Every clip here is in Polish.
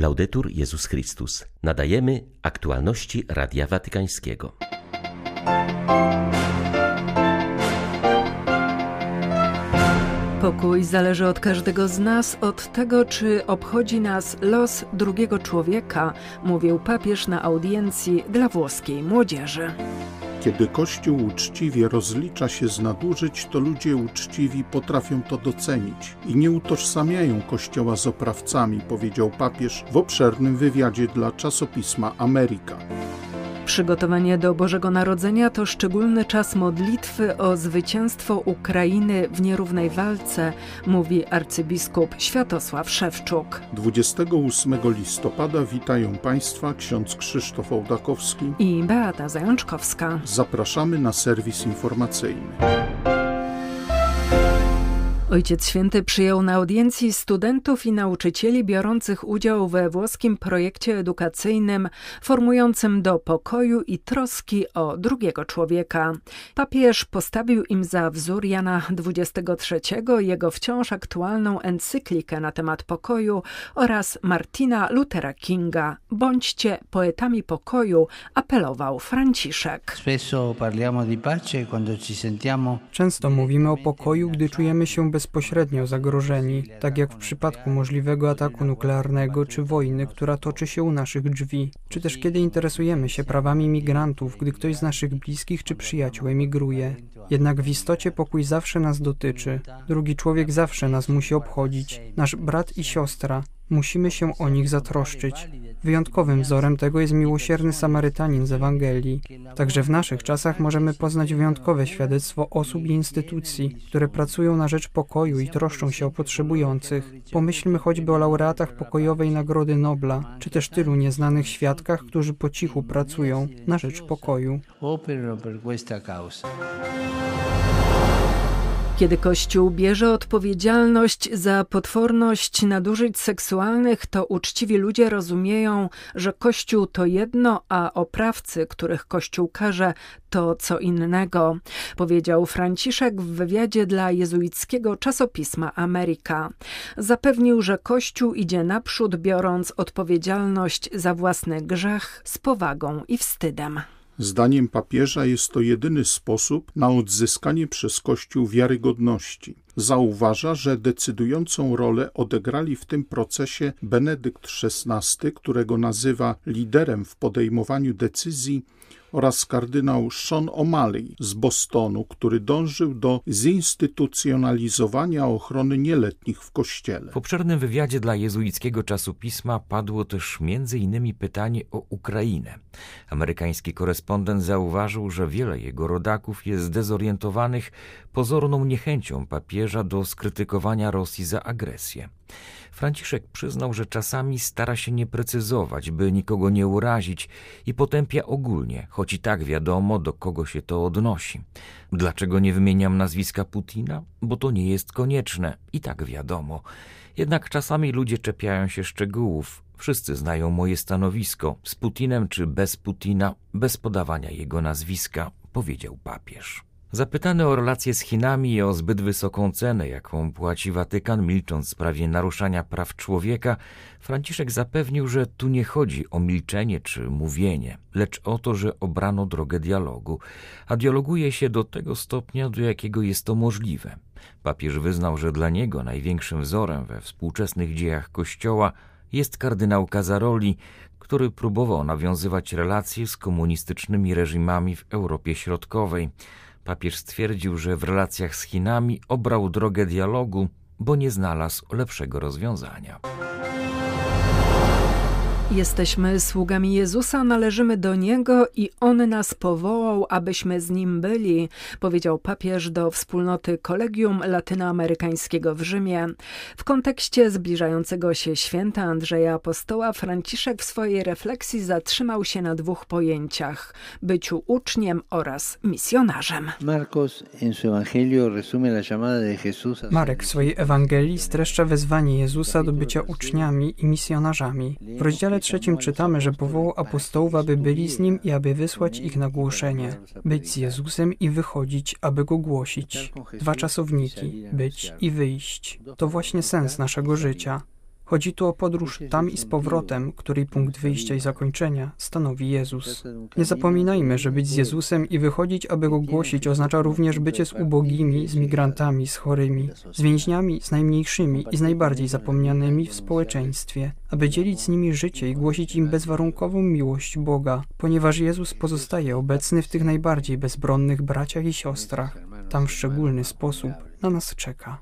Laudetur Jezus Chrystus. Nadajemy aktualności Radia Watykańskiego. Pokój zależy od każdego z nas, od tego, czy obchodzi nas los drugiego człowieka, mówił papież na audiencji dla włoskiej młodzieży. Kiedy Kościół uczciwie rozlicza się z nadużyć, to ludzie uczciwi potrafią to docenić i nie utożsamiają Kościoła z oprawcami, powiedział papież w obszernym wywiadzie dla czasopisma Ameryka. Przygotowanie do Bożego Narodzenia to szczególny czas modlitwy o zwycięstwo Ukrainy w nierównej walce, mówi arcybiskup Światosław Szewczuk. 28 listopada witają Państwa ksiądz Krzysztof Ołdakowski i Beata Zajączkowska. Zapraszamy na serwis informacyjny. Ojciec Święty przyjął na audiencji studentów i nauczycieli biorących udział we włoskim projekcie edukacyjnym formującym do pokoju i troski o drugiego człowieka. Papież postawił im za wzór Jana XXIII, jego wciąż aktualną encyklikę na temat pokoju oraz Martina Luthera Kinga. Bądźcie poetami pokoju, apelował Franciszek. Często mówimy o pokoju, gdy czujemy się bez bezpośrednio zagrożeni, tak jak w przypadku możliwego ataku nuklearnego czy wojny, która toczy się u naszych drzwi, czy też kiedy interesujemy się prawami migrantów, gdy ktoś z naszych bliskich czy przyjaciół emigruje. Jednak w istocie pokój zawsze nas dotyczy, drugi człowiek zawsze nas musi obchodzić, nasz brat i siostra, musimy się o nich zatroszczyć. Wyjątkowym wzorem tego jest miłosierny Samarytanin z Ewangelii. Także w naszych czasach możemy poznać wyjątkowe świadectwo osób i instytucji, które pracują na rzecz pokoju i troszczą się o potrzebujących. Pomyślmy choćby o laureatach pokojowej Nagrody Nobla, czy też tylu nieznanych świadkach, którzy po cichu pracują na rzecz pokoju. Kiedy Kościół bierze odpowiedzialność za potworność nadużyć seksualnych, to uczciwi ludzie rozumieją, że Kościół to jedno, a oprawcy, których Kościół karze, to co innego, powiedział Franciszek w wywiadzie dla jezuickiego czasopisma Ameryka. Zapewnił, że Kościół idzie naprzód, biorąc odpowiedzialność za własny grzech z powagą i wstydem. Zdaniem papieża jest to jedyny sposób na odzyskanie przez Kościół wiarygodności. Zauważa, że decydującą rolę odegrali w tym procesie Benedykt XVI, którego nazywa liderem w podejmowaniu decyzji oraz kardynał Sean O'Malley z Bostonu, który dążył do zinstytucjonalizowania ochrony nieletnich w kościele. W obszernym wywiadzie dla jezuickiego czasopisma padło też m.in. pytanie o Ukrainę. Amerykański korespondent zauważył, że wiele jego rodaków jest zdezorientowanych pozorną niechęcią papieża do skrytykowania Rosji za agresję. Franciszek przyznał, że czasami stara się nie precyzować, by nikogo nie urazić i potępia ogólnie, choć i tak wiadomo, do kogo się to odnosi. Dlaczego nie wymieniam nazwiska Putina? Bo to nie jest konieczne, i tak wiadomo. Jednak czasami ludzie czepiają się szczegółów. Wszyscy znają moje stanowisko, z Putinem czy bez Putina, bez podawania jego nazwiska, powiedział papież. Zapytany o relacje z Chinami i o zbyt wysoką cenę, jaką płaci Watykan, milcząc w sprawie naruszania praw człowieka, Franciszek zapewnił, że tu nie chodzi o milczenie czy mówienie, lecz o to, że obrano drogę dialogu, a dialoguje się do tego stopnia, do jakiego jest to możliwe. Papież wyznał, że dla niego największym wzorem we współczesnych dziejach Kościoła jest kardynał Casaroli, który próbował nawiązywać relacje z komunistycznymi reżimami w Europie Środkowej. Papież stwierdził, że w relacjach z Chinami obrał drogę dialogu, bo nie znalazł lepszego rozwiązania. Jesteśmy sługami Jezusa, należymy do Niego i On nas powołał, abyśmy z Nim byli, powiedział papież do wspólnoty Kolegium Latynoamerykańskiego w Rzymie. W kontekście zbliżającego się święta Andrzeja Apostoła, Franciszek w swojej refleksji zatrzymał się na dwóch pojęciach byciu uczniem oraz misjonarzem. Marek w swojej Ewangelii streszcza wezwanie Jezusa do bycia uczniami i misjonarzami. W rozdziale trzecim czytamy, że powołał apostołów, aby byli z nim i aby wysłać ich na głoszenie. Być z Jezusem i wychodzić, aby go głosić. Dwa czasowniki być i wyjść. To właśnie sens naszego życia. Chodzi tu o podróż tam i z powrotem, której punkt wyjścia i zakończenia stanowi Jezus. Nie zapominajmy, że być z Jezusem i wychodzić, aby go głosić, oznacza również bycie z ubogimi, z migrantami, z chorymi, z więźniami, z najmniejszymi i z najbardziej zapomnianymi w społeczeństwie, aby dzielić z nimi życie i głosić im bezwarunkową miłość Boga, ponieważ Jezus pozostaje obecny w tych najbardziej bezbronnych braciach i siostrach. Tam w szczególny sposób na nas czeka.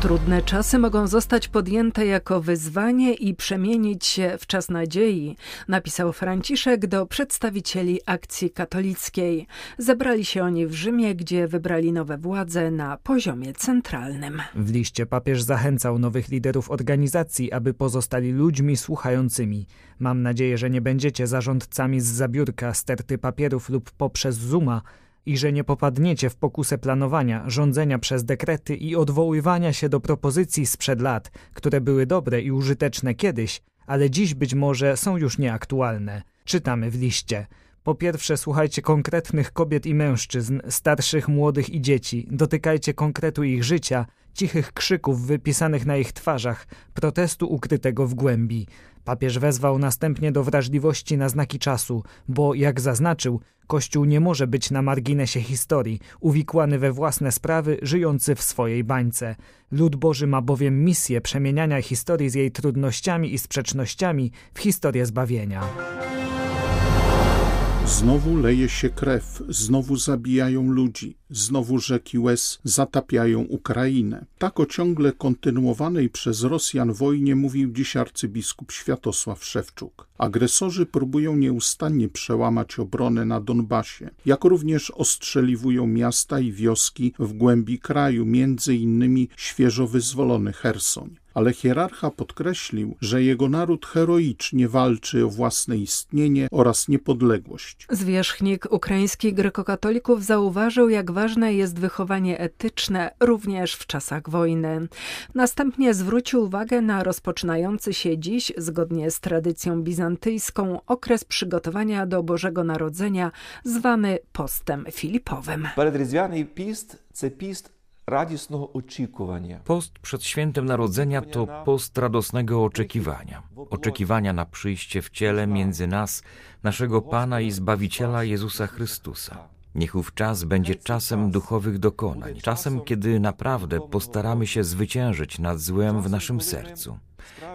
Trudne czasy mogą zostać podjęte jako wyzwanie i przemienić się w czas nadziei, napisał Franciszek do przedstawicieli akcji katolickiej. Zebrali się oni w Rzymie, gdzie wybrali nowe władze na poziomie centralnym. W liście papież zachęcał nowych liderów organizacji, aby pozostali ludźmi słuchającymi. Mam nadzieję, że nie będziecie zarządcami z zabiórka, sterty papierów lub poprzez Zooma, i że nie popadniecie w pokusę planowania, rządzenia przez dekrety i odwoływania się do propozycji sprzed lat, które były dobre i użyteczne kiedyś, ale dziś być może są już nieaktualne. Czytamy w liście. Po pierwsze, słuchajcie konkretnych kobiet i mężczyzn, starszych, młodych i dzieci, dotykajcie konkretu ich życia, cichych krzyków wypisanych na ich twarzach, protestu ukrytego w głębi. Papież wezwał następnie do wrażliwości na znaki czasu, bo, jak zaznaczył, Kościół nie może być na marginesie historii, uwikłany we własne sprawy, żyjący w swojej bańce. Lud Boży ma bowiem misję przemieniania historii z jej trudnościami i sprzecznościami w historię zbawienia. Znowu leje się krew, znowu zabijają ludzi, znowu rzeki łez zatapiają Ukrainę. Tak o ciągle kontynuowanej przez Rosjan wojnie mówił dziś arcybiskup Światosław Szewczuk. Agresorzy próbują nieustannie przełamać obronę na Donbasie, jak również ostrzeliwują miasta i wioski w głębi kraju, między innymi świeżo wyzwolony Hersoń ale hierarcha podkreślił, że jego naród heroicznie walczy o własne istnienie oraz niepodległość. Zwierzchnik ukraiński grekokatolików zauważył, jak ważne jest wychowanie etyczne również w czasach wojny. Następnie zwrócił uwagę na rozpoczynający się dziś, zgodnie z tradycją bizantyjską, okres przygotowania do Bożego Narodzenia, zwany postem filipowym. Peredryzwiany pist – to pist Post przed świętem narodzenia to post radosnego oczekiwania. Oczekiwania na przyjście w ciele między nas, naszego Pana i Zbawiciela Jezusa Chrystusa. Niech ów czas będzie czasem duchowych dokonań, czasem, kiedy naprawdę postaramy się zwyciężyć nad złem w naszym sercu.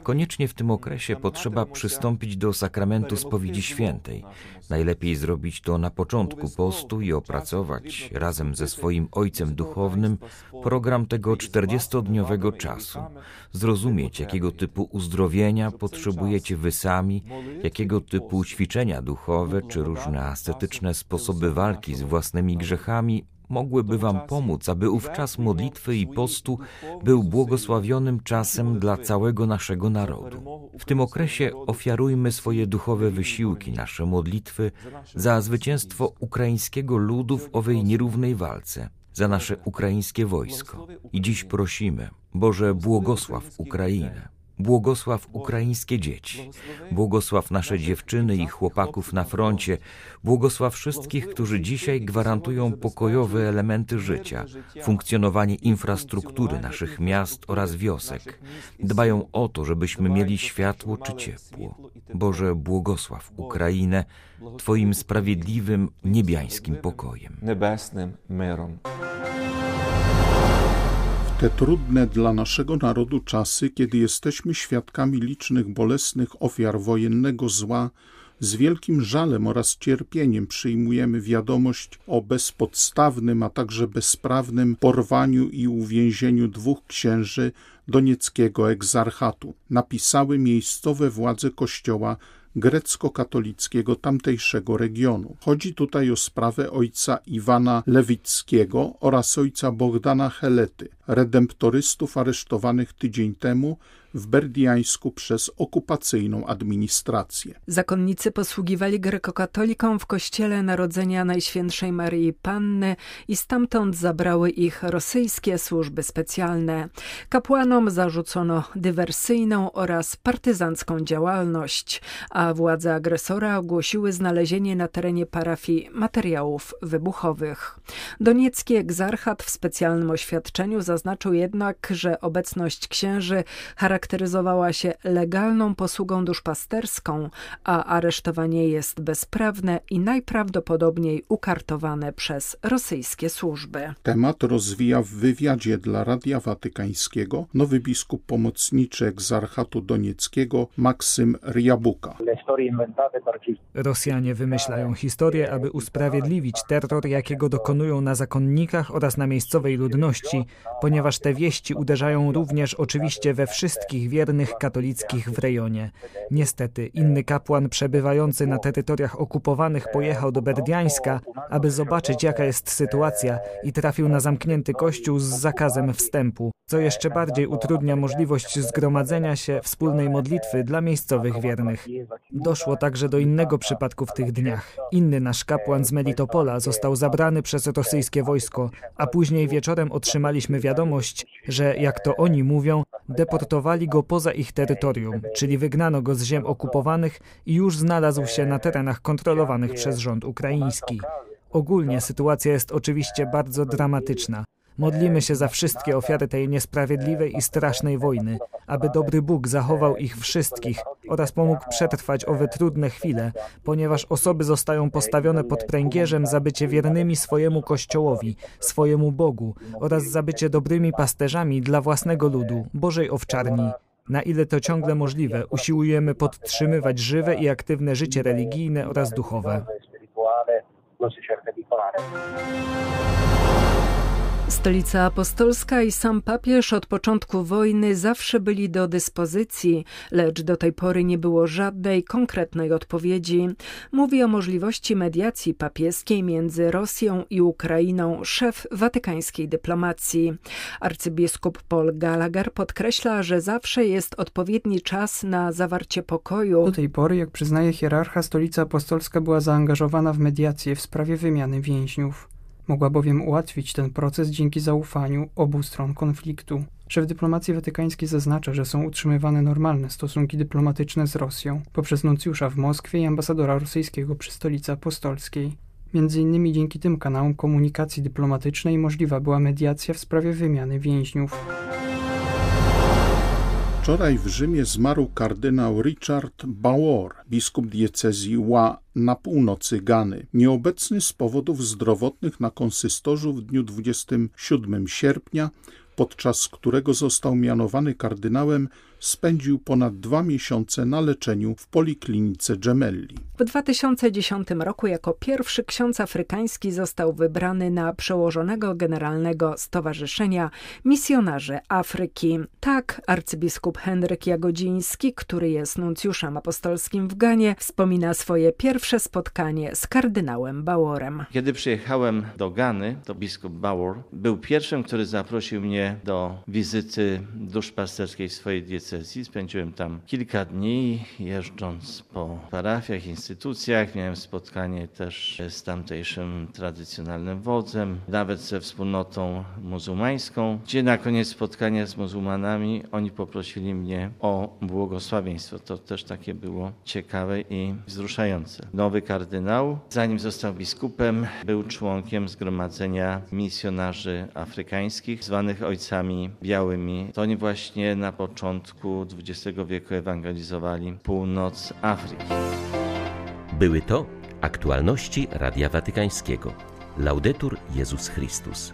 Koniecznie w tym okresie potrzeba przystąpić do sakramentu spowiedzi świętej. Najlepiej zrobić to na początku postu i opracować razem ze swoim ojcem duchownym program tego 40-dniowego czasu. Zrozumieć, jakiego typu uzdrowienia potrzebujecie wy sami, jakiego typu ćwiczenia duchowe czy różne ascetyczne sposoby walki z własnymi grzechami mogłyby Wam pomóc, aby ów czas modlitwy i postu był błogosławionym czasem dla całego naszego narodu. W tym okresie ofiarujmy swoje duchowe wysiłki, nasze modlitwy za zwycięstwo ukraińskiego ludu w owej nierównej walce, za nasze ukraińskie wojsko. I dziś prosimy, Boże, błogosław Ukrainę. Błogosław ukraińskie dzieci, błogosław nasze dziewczyny i chłopaków na froncie, błogosław wszystkich, którzy dzisiaj gwarantują pokojowe elementy życia, funkcjonowanie infrastruktury naszych miast oraz wiosek. Dbają o to, żebyśmy mieli światło czy ciepło. Boże, błogosław Ukrainę Twoim sprawiedliwym, niebiańskim pokojem. Niebesnym myrom. Te trudne dla naszego narodu czasy, kiedy jesteśmy świadkami licznych bolesnych ofiar wojennego zła, z wielkim żalem oraz cierpieniem przyjmujemy wiadomość o bezpodstawnym, a także bezprawnym porwaniu i uwięzieniu dwóch księży donieckiego egzarchatu. Napisały miejscowe władze kościoła grecko-katolickiego tamtejszego regionu. Chodzi tutaj o sprawę ojca Iwana Lewickiego oraz ojca Bogdana Helety, redemptorystów aresztowanych tydzień temu w Berdiańsku przez okupacyjną administrację. Zakonnicy posługiwali grekokatolikom w kościele Narodzenia Najświętszej Maryi Panny i stamtąd zabrały ich rosyjskie służby specjalne. Kapłanom zarzucono dywersyjną oraz partyzancką działalność, a władze agresora ogłosiły znalezienie na terenie parafii materiałów wybuchowych. Doniecki egzarchat w specjalnym oświadczeniu zaznaczył jednak, że obecność księży charakteryzowała się legalną posługą duszpasterską, a aresztowanie jest bezprawne i najprawdopodobniej ukartowane przez rosyjskie służby. Temat rozwija w wywiadzie dla Radia Watykańskiego nowy biskup pomocniczy egzarchatu donieckiego Maksym Riabuka. Rosjanie wymyślają historię, aby usprawiedliwić terror, jakiego dokonują na zakonnikach oraz na miejscowej ludności, ponieważ te wieści uderzają również oczywiście we wszystkich wiernych katolickich w rejonie. Niestety, inny kapłan przebywający na terytoriach okupowanych pojechał do Berdiańska, aby zobaczyć jaka jest sytuacja i trafił na zamknięty kościół z zakazem wstępu, co jeszcze bardziej utrudnia możliwość zgromadzenia się wspólnej modlitwy dla miejscowych wiernych. Doszło także do innego przypadku w tych dniach. Inny nasz kapłan z Melitopola został zabrany przez rosyjskie wojsko, a później wieczorem otrzymaliśmy wiadomość, że jak to oni mówią, deportowali go poza ich terytorium, czyli wygnano go z ziem okupowanych i już znalazł się na terenach kontrolowanych przez rząd ukraiński. Ogólnie sytuacja jest oczywiście bardzo dramatyczna. Modlimy się za wszystkie ofiary tej niesprawiedliwej i strasznej wojny, aby dobry Bóg zachował ich wszystkich oraz pomógł przetrwać owe trudne chwile, ponieważ osoby zostają postawione pod pręgierzem za bycie wiernymi swojemu Kościołowi, swojemu Bogu oraz za bycie dobrymi pasterzami dla własnego ludu, Bożej owczarni. Na ile to ciągle możliwe, usiłujemy podtrzymywać żywe i aktywne życie religijne oraz duchowe. Stolica Apostolska i sam papież od początku wojny zawsze byli do dyspozycji, lecz do tej pory nie było żadnej konkretnej odpowiedzi. Mówi o możliwości mediacji papieskiej między Rosją i Ukrainą szef watykańskiej dyplomacji. Arcybiskup Paul Gallagher podkreśla, że zawsze jest odpowiedni czas na zawarcie pokoju. Do tej pory, jak przyznaje hierarcha, Stolica Apostolska była zaangażowana w mediację w sprawie wymiany więźniów. Mogła bowiem ułatwić ten proces dzięki zaufaniu obu stron konfliktu. Szef dyplomacji watykańskiej zaznacza, że są utrzymywane normalne stosunki dyplomatyczne z Rosją poprzez nuncjusza w Moskwie i ambasadora rosyjskiego przy stolicy apostolskiej. Między innymi dzięki tym kanałom komunikacji dyplomatycznej możliwa była mediacja w sprawie wymiany więźniów. Wczoraj w Rzymie zmarł kardynał Richard Bauer, biskup diecezji Ła na północy Gany, nieobecny z powodów zdrowotnych na konsystorzu w dniu 27 sierpnia, podczas którego został mianowany kardynałem spędził ponad dwa miesiące na leczeniu w poliklinice Gemelli. W 2010 roku jako pierwszy ksiądz afrykański został wybrany na przełożonego generalnego Stowarzyszenia Misjonarzy Afryki. Tak arcybiskup Henryk Jagodziński, który jest nuncjuszem apostolskim w Ganie, wspomina swoje pierwsze spotkanie z kardynałem Baworem. Kiedy przyjechałem do Gany, to biskup Bauer był pierwszym, który zaprosił mnie do wizyty duszpasterskiej w swojej diecezji diecezji. Spędziłem tam kilka dni, jeżdżąc po parafiach, instytucjach. Miałem spotkanie też z tamtejszym tradycjonalnym wodzem, nawet ze wspólnotą muzułmańską, gdzie na koniec spotkania z muzułmanami oni poprosili mnie o błogosławieństwo. To też takie było ciekawe i wzruszające. Nowy kardynał, zanim został biskupem, był członkiem Zgromadzenia Misjonarzy Afrykańskich, zwanych Ojcami Białymi. To oni właśnie na początku początku XX wieku ewangelizowali północ Afryki. Były to aktualności Radia Watykańskiego. Laudetur Jezus Chrystus.